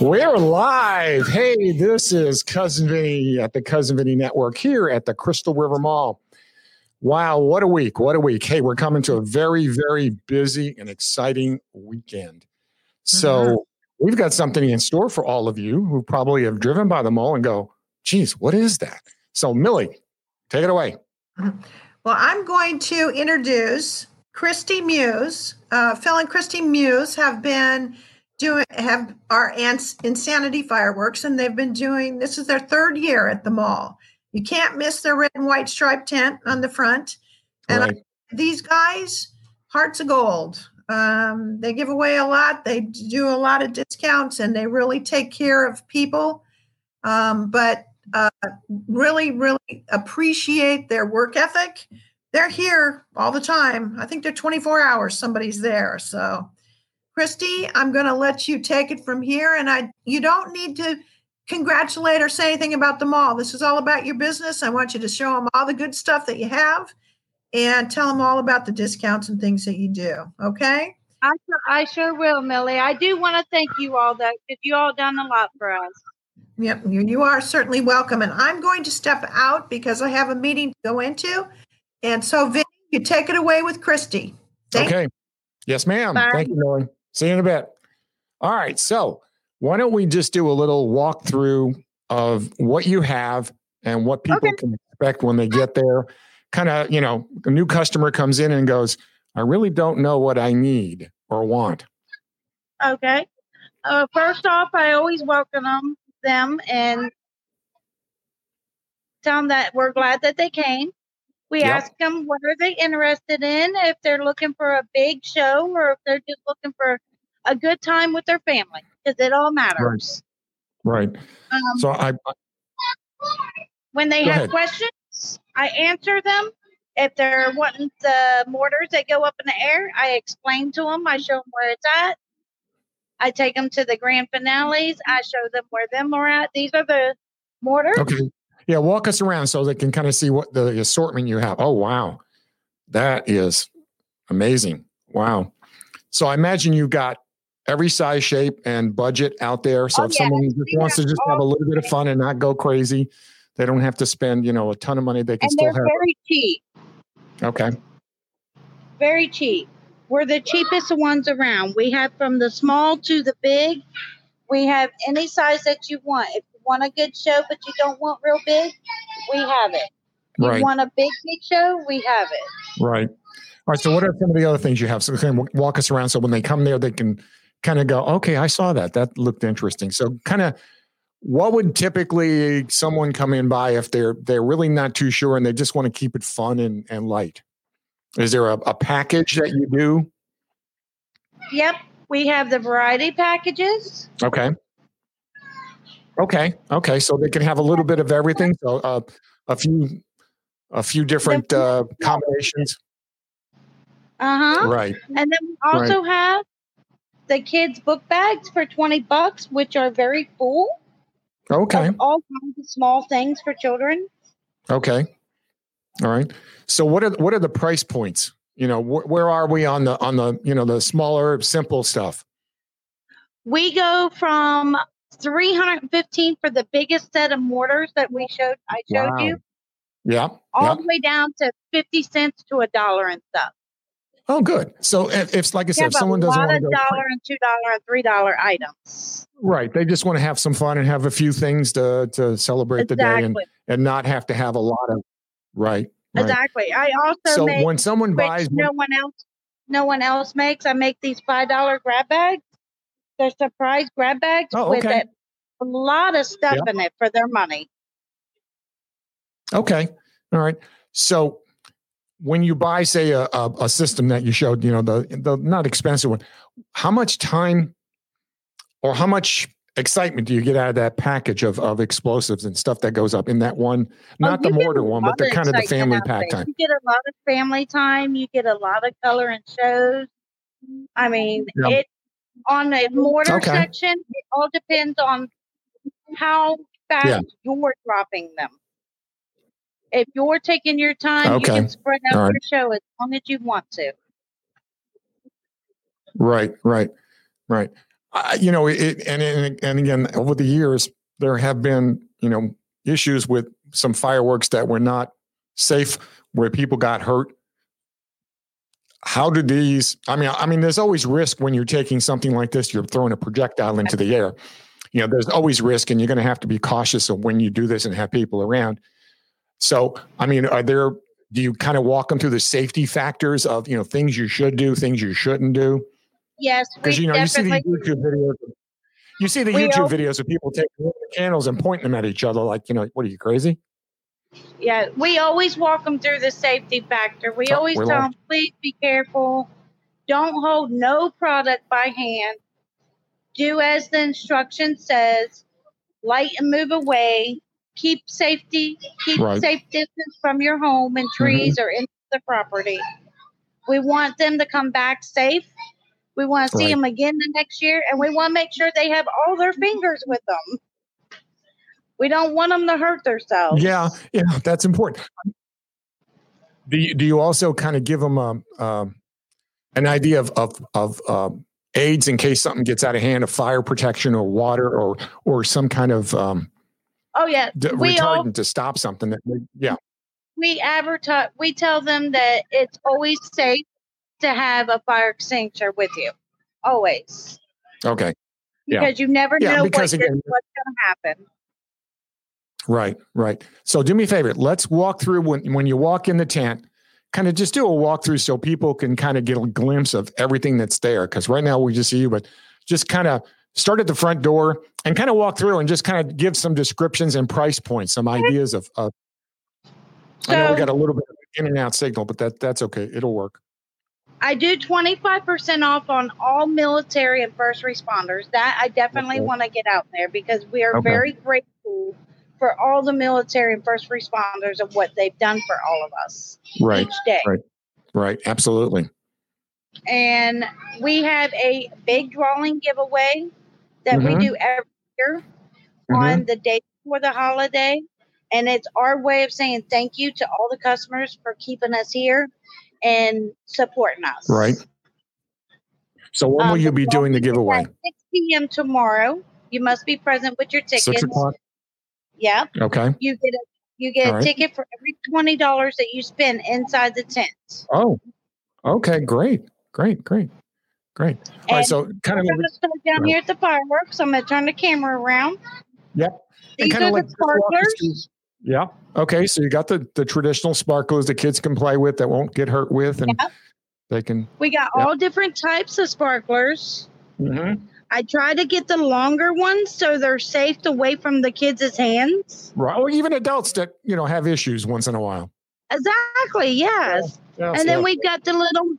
We're live. Hey, this is Cousin Vinny at the Cousin Vinny Network here at the Crystal River Mall. Wow, what a week. What a week. Hey, we're coming to a very, very busy and exciting weekend. So, Mhm. we've got something in store for all of you who probably have driven by the mall and go, geez, what is that? So, Millie, take it away. Well, I'm going to introduce Christy Muse. Uh, Phil and Christy Muse have been doing have our ants insanity fireworks, and they've been doing this is their third year at the mall. You can't miss their red and white striped tent on the front. And Right. these guys, hearts of gold. Um, they give away a lot. They do a lot of discounts, and they really take care of people. Um, but uh, really, really appreciate their work ethic. They're here all the time. I think they're 24 hours. Somebody's there. So, Christy, I'm going to let you take it from here. And I, you don't need to congratulate or say anything about the mall. This is all about your business. I want you to show them all the good stuff that you have and tell them all about the discounts and things that you do. Okay. I sure, I sure will, Millie. I do want to thank you all though, because you all done a lot for us. Yep, you, you are certainly welcome. And I'm going to step out because I have a meeting to go into. And so, Vinny, you take it away with Christy. Thank okay. Yes, ma'am. Bye. Thank you, Millie. See you in a bit. All right. So, why don't we just do a little walkthrough of what you have and what people Okay. can expect when they get there? Kind of, you know, a new customer comes in and goes, I really don't know what I need or want. Okay. Uh, first off, I always welcome them, them and tell them that we're glad that they came. We Yep. ask them what are they interested in, if they're looking for a big show or if they're just looking for a good time with their family, because it all matters. Right. Um, So, I, when they have ahead. questions, I answer them. If they're wanting the mortars that go up in the air, I explain to them. I show them where it's at. I take them to the grand finales. I show them where them are at. These are the mortars. okay. Yeah. Walk us around so they can kind of see what the assortment you have. Oh, wow. That is amazing. Wow. So, I imagine you got every size, shape, and budget out there. So, Oh, if yeah. someone just wants to just have a little bit of fun and not go crazy, they don't have to spend, you know, a ton of money. They can And still they're have. very cheap. Okay. Very cheap. We're the cheapest ones around. We have from the small to the big. We have any size that you want. If you want a good show but you don't want real big, we have it. You Right. want a big, big show? We have it. Right. All right. So, what are some of the other things you have? So, of walk us around so when they come there, they can kind of go, okay, I saw that. That looked interesting. So, kind of, what would typically someone come in by if they're they're really not too sure and they just want to keep it fun and, and light? Is there a, a package that you do? Yep, we have the variety packages. Okay. Okay. Okay. So they can have a little bit of everything. So uh, a few a few different uh, combinations. Uh huh. Right. And then we also have the kids' book bags for 20 bucks, which are very full Okay. all kinds of small things for children. Okay. All right. So what are what are the price points? You know, wh- where are we on the on the you know the smaller simple stuff? We go from 315 for the biggest set of mortars that we showed, I showed Wow. you, Yeah. all Yeah. the way down to 50 cents to a dollar and stuff. Oh, good. So if, if like I said, have if someone doesn't want to go dollar and two dollar and three dollar items. right, they just want to have some fun and have a few things to to celebrate the day and and not have to have a lot of right. right. Exactly. I also So make when someone buys no one else no one else makes. I make these five dollar grab bags. They're surprise grab bags Oh, with okay. it, a lot of stuff Yeah. in it for their money. Okay. All right. So when you buy, say, a, a, a system that you showed, you know, the the not expensive one, how much time or how much excitement do you get out of that package of, of explosives and stuff that goes up in that one, oh, not Oh, the mortar one, but the kind of the family pack time? You get a lot of family time. You get a lot of color and shows. I mean, Yeah. it on the mortar Okay. section. It all depends on how fast Yeah. you're dropping them. If you're taking your time, Okay. you can spread out right. your show as long as you want to. Right, right, right. I, you know, it, and, and and again, over the years, there have been you know issues with some fireworks that were not safe, where people got hurt. How do these? I mean, I mean, there's always risk when you're taking something like this. You're throwing a projectile into the air. You know, there's always risk, and you're going to have to be cautious of when you do this and have people around. So, I mean, are there? Do you kind of walk them through the safety factors of you know things you should do, things you shouldn't do? Yes, Because you know you see the. YouTube videos. You see the YouTube videos of people taking candles and pointing them at each other, like you know, what are you crazy? Yeah, we always walk them through the safety factor. We Oh, always tell them, please be careful. Don't hold no product by hand. Do as the instruction says. Light and move away. Keep safety. Keep Right. safe distance from your home and trees or into the property. We want them to come back safe. We want to see Right. them again the next year, and we want to make sure they have all their fingers with them. We don't want them to hurt themselves. Yeah, yeah, that's important. Do you, do you also kind of give them um, um, an idea of of, of um, aids in case something gets out of hand, of fire protection or water or or some kind of um, Oh yeah, d- we all retardant to stop something? That yeah, we advertise. We tell them that it's always safe to have a fire extinguisher with you, always, okay, Yeah. because you never Yeah, know because what, again- what's going to happen. right, right. So do me a favor. Let's walk through when when you walk in the tent. Kind of just do a walkthrough so people can kind of get a glimpse of everything that's there. Because right now we just see you, but just kind of start at the front door and kind of walk through and just kind of give some descriptions and price points, some ideas of. of I know we got a little bit of in and out signal, but that that's okay. It'll work. I do twenty five percent off on all military and first responders. That I definitely Okay. want to get out there because we are Okay. very grateful for all the military and first responders and what they've done for all of us Right, each day. right. right. Absolutely. and we have a big drawing giveaway that Mhm. we do every year Mhm. on the day before the holiday. And it's our way of saying thank you to all the customers for keeping us here and supporting us. Right. So when will Um, you be doing the giveaway? at 6 p.m. tomorrow. You must be present with your tickets. Six o'clock. Yeah. Okay. You get a you get All a right. ticket for every twenty dollars that you spend inside the tent. Oh. Okay. Great. Great. Great. Great. All right. So kind of going to start down here at the fireworks. I'm going to turn the camera around. Yep. These are like the just walk us sparklers. Yeah. Okay. So you got the the traditional sparklers the kids can play with that won't get hurt with, and Yep. they can. We got Yep. all different types of sparklers. Mm-hmm. I try to get the longer ones so they're safe away from the kids' hands. Right. Or even adults that you know have issues once in a while. Exactly, yes. Yeah, and then yeah. we've got the little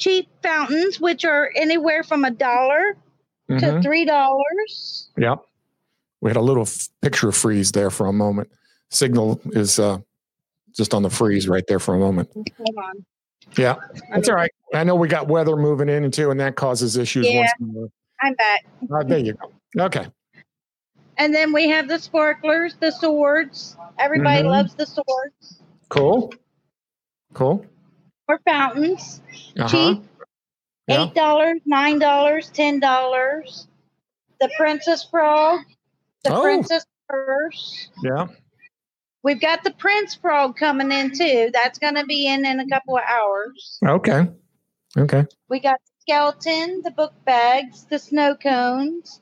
cheap fountains, which are anywhere from a dollar to Mhm. three dollars. Yep. We had a little f- picture freeze there for a moment. Signal is uh, just on the freeze right there for a moment. Hold on. Yeah, that's all right. I know we got weather moving in and too, and that causes issues. Yeah. Once in a while. I'm back. Uh, there you go. Okay. And then we have the sparklers, the swords. Everybody Mhm. loves the swords. Cool. Cool. Or fountains. Uh huh. Cheap. Eight dollars, nine dollars, ten dollars. The princess frog, the Oh. princess purse. Yeah. We've got the prince frog coming in too. That's going to be in in a couple of hours. Okay. Okay. We got the skeleton, the book bags, the snow cones.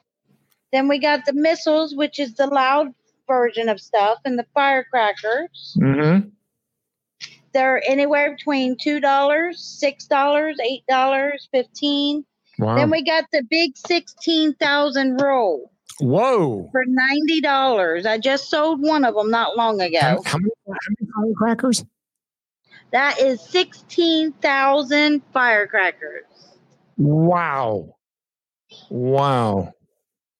Then we got the missiles, which is the loud version of stuff, and the firecrackers. Mm-hmm. They're anywhere between two dollars, six dollars, eight dollars, fifteen. Wow. Then we got the big sixteen thousand roll Whoa. for ninety dollars. I just sold one of them not long ago. How, how many, how many firecrackers? That is sixteen thousand firecrackers. Wow. Wow.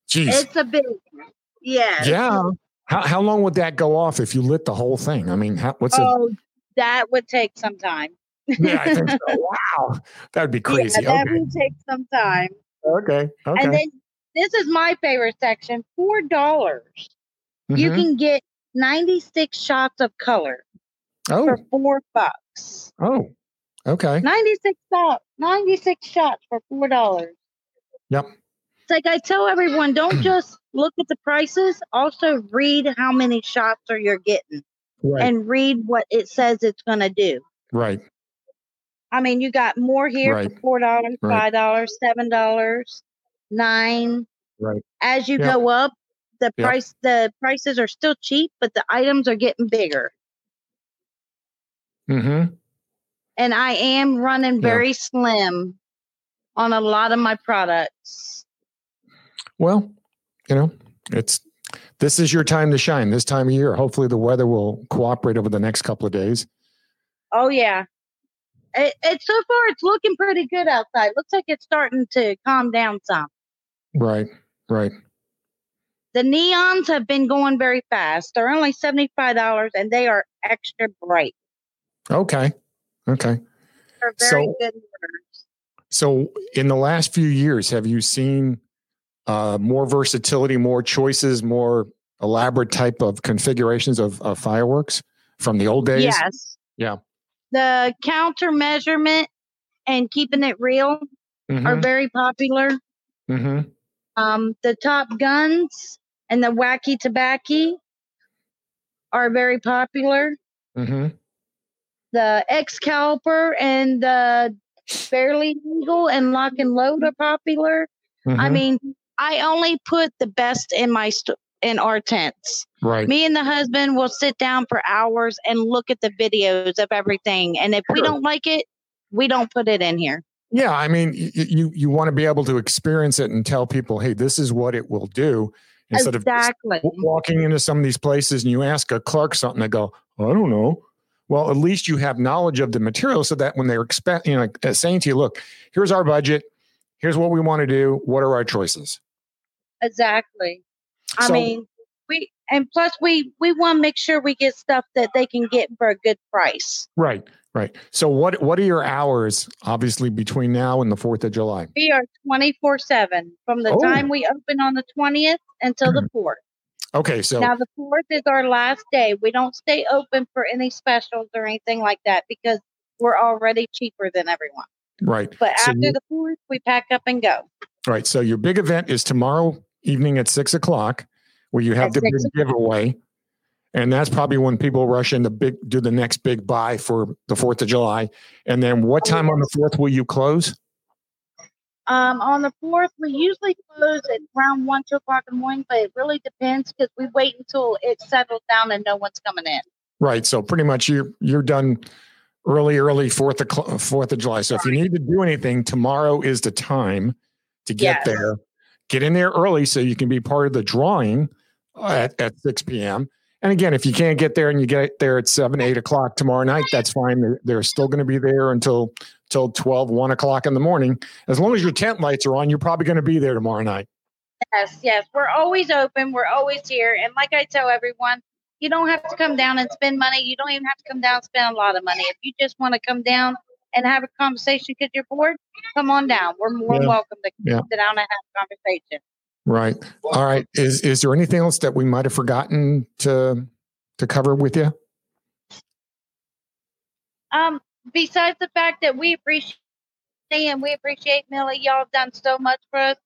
Jeez. It's a big, Yeah. yeah. How, how long would that go off if you lit the whole thing? I mean, how, what's it? That would take some time. Yeah, I think so. Wow. That'd be crazy. Yeah, that okay. would take some time. Okay. Okay. And then this is my favorite section: four dollars. You Mhm. can get ninety-six shots of color oh, for four bucks. oh, okay. 96 shots, 96 shots for four dollars. Yep. it's like I tell everyone, don't just look at the prices. Also read how many shots are you're getting, Right. and read what it says it's going to do. right. I mean, you got more here Right. for four dollars, Right. five dollars, seven dollars, nine. Right. As you Yep. go up, the Yep. price the prices are still cheap, but the items are getting bigger. Mm-hmm. And I am running Yeah. very slim on a lot of my products. Well, you know, it's this is your time to shine this time of year. Hopefully the weather will cooperate over the next couple of days. Oh yeah. It, it so far it's looking pretty good outside. Looks like it's starting to calm down some. Right. Right. The neons have been going very fast. They're only $75 and they are extra bright. Okay. Okay. They're very So- good orders. So in the last few years, have you seen uh, more versatility, more choices, more elaborate type of configurations of, of fireworks from the old days? Yes. Yeah. The counter measurement and keeping it real are Mhm, very popular. mhm. Um, the top guns and the wacky tobacco are very popular. Mhm. The Excalibur and the Barely Legal and Lock and Load are popular. I mhm. mean, I only put the best in my st- in our tents. right. Me and the husband will sit down for hours and look at the videos of everything. And if we don't like it, we don't put it in here. Yeah, I mean, y- y- you you want to be able to experience it and tell people, hey, this is what it will do, instead of exactly. w- walking into some of these places and you ask a clerk something, they go, I don't know. Well, at least you have knowledge of the material, so that when they're expect, you know, saying to you, look, here's our budget, here's what we want to do. What are our choices? Exactly. I So- mean, we and plus we we want to make sure we get stuff that they can get for a good price. Right, right. So, what what are your hours? Obviously, between now and the Fourth of July. We are twenty four seven from the Oh. time we open on the twentieth until the hmm. fourth. Okay, so Now the fourth is our last day. We don't stay open for any specials or anything like that because we're already cheaper than everyone. right, But So after you- the fourth, we pack up and go. right. So your big event is tomorrow evening at six o'clock, where you have At the big six giveaway, and that's probably when people rush in to big do the next big buy for the Fourth of July. And then, what Oh, time on the fourth will you close? Um, on the fourth, we usually close at around one, two o'clock in the morning, but it really depends because we wait until it settles down and no one's coming in. Right. So pretty much you're you're done early, early Fourth of Fourth of July. So if you need to do anything, tomorrow is the time to get Yes. there. Get in there early so you can be part of the drawing at, at 6 p.m. And again, if you can't get there and you get there at seven, eight o'clock tomorrow night, that's fine. They're, they're still going to be there until till 12, 1 o'clock in the morning. As long as your tent lights are on, you're probably going to be there tomorrow night. Yes, yes, we're always open. We're always here. And like I tell everyone, you don't have to come down and spend money. You don't even have to come down and spend a lot of money. If you just want to come down and have a conversation because you're bored, come on down. We're more Yeah. welcome to Yeah. sit down and have a conversation. Right. All right. Is is there anything else that we might have forgotten to to cover with you? Um, besides the fact that we appreciate and we appreciate Millie, y'all have done so much for us.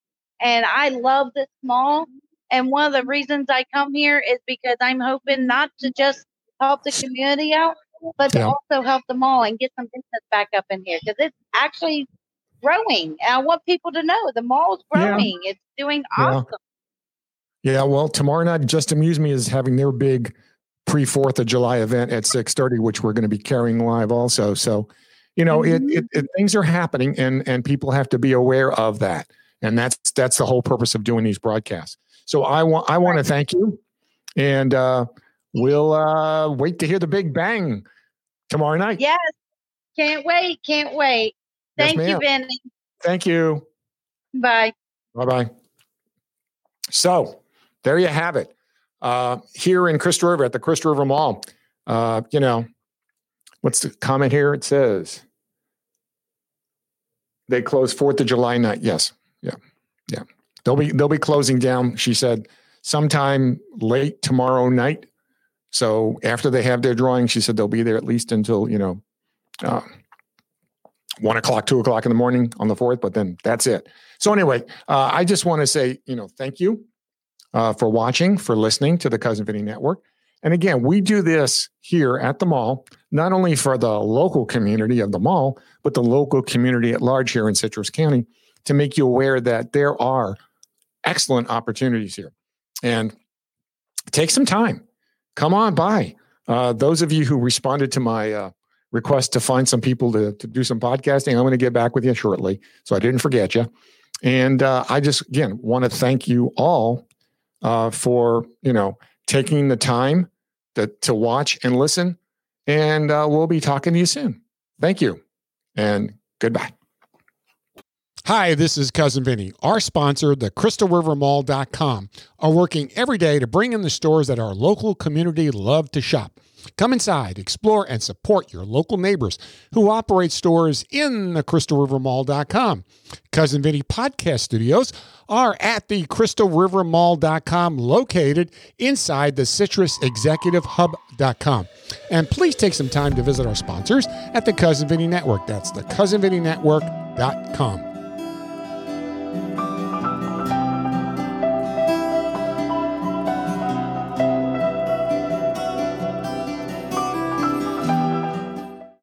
And I love this mall. And one of the reasons I come here is because I'm hoping not to just help the community out, but to Yeah. also help the mall and get some business back up in here because it's actually growing. And I want people to know the mall's Yeah. growing. It's doing Yeah. awesome. Yeah, well, tomorrow night, Just Amuse Me is having their big pre Fourth of July event at six thirty, which we're going to be carrying live also. So, you know, it, it, it things are happening, and and people have to be aware of that, and that's that's the whole purpose of doing these broadcasts. So I want I want to thank you, and uh, we'll uh, wait to hear the big bang tomorrow night. Yes. Can't wait. Can't wait. Yes, Thank you. Vinny. Thank you. Bye. Bye bye. So there you have it. Uh, here in Crystal River at the Crystal River Mall, uh, you know, what's the comment here? It says they close Fourth of July night. Yes, yeah, yeah. They'll be they'll be closing down. She said sometime late tomorrow night. So after they have their drawing, she said they'll be there at least until you know uh, one o'clock, two o'clock in the morning on the fourth, but then that's it. So anyway, uh, I just want to say, you know, thank you uh, for watching, for listening to the Cousin Vinny Network. And again, we do this here at the mall, not only for the local community of the mall, but the local community at large here in Citrus County to make you aware that there are excellent opportunities here. And take some time, come on by. Uh, those of you who responded to my uh, request to find some people to, to do some podcasting, I'm going to get back with you shortly. So I didn't forget you. And uh, I just, again, want to thank you all uh, for, you know, taking the time to, to watch and listen. And uh, we'll be talking to you soon. Thank you and goodbye. Hi, this is Cousin Vinny. Our sponsor, the CrystalRiverMall.com, are working every day to bring in the stores that our local community love to shop. Come inside, explore, and support your local neighbors who operate stores in the CrystalRiverMall.com. Cousin Vinny podcast studios are at the CrystalRiverMall.com, located inside the Citrus Executive Hub.com. And please take some time to visit our sponsors at the Cousin Vinny Network. That's the CousinVinnyNetwork.com.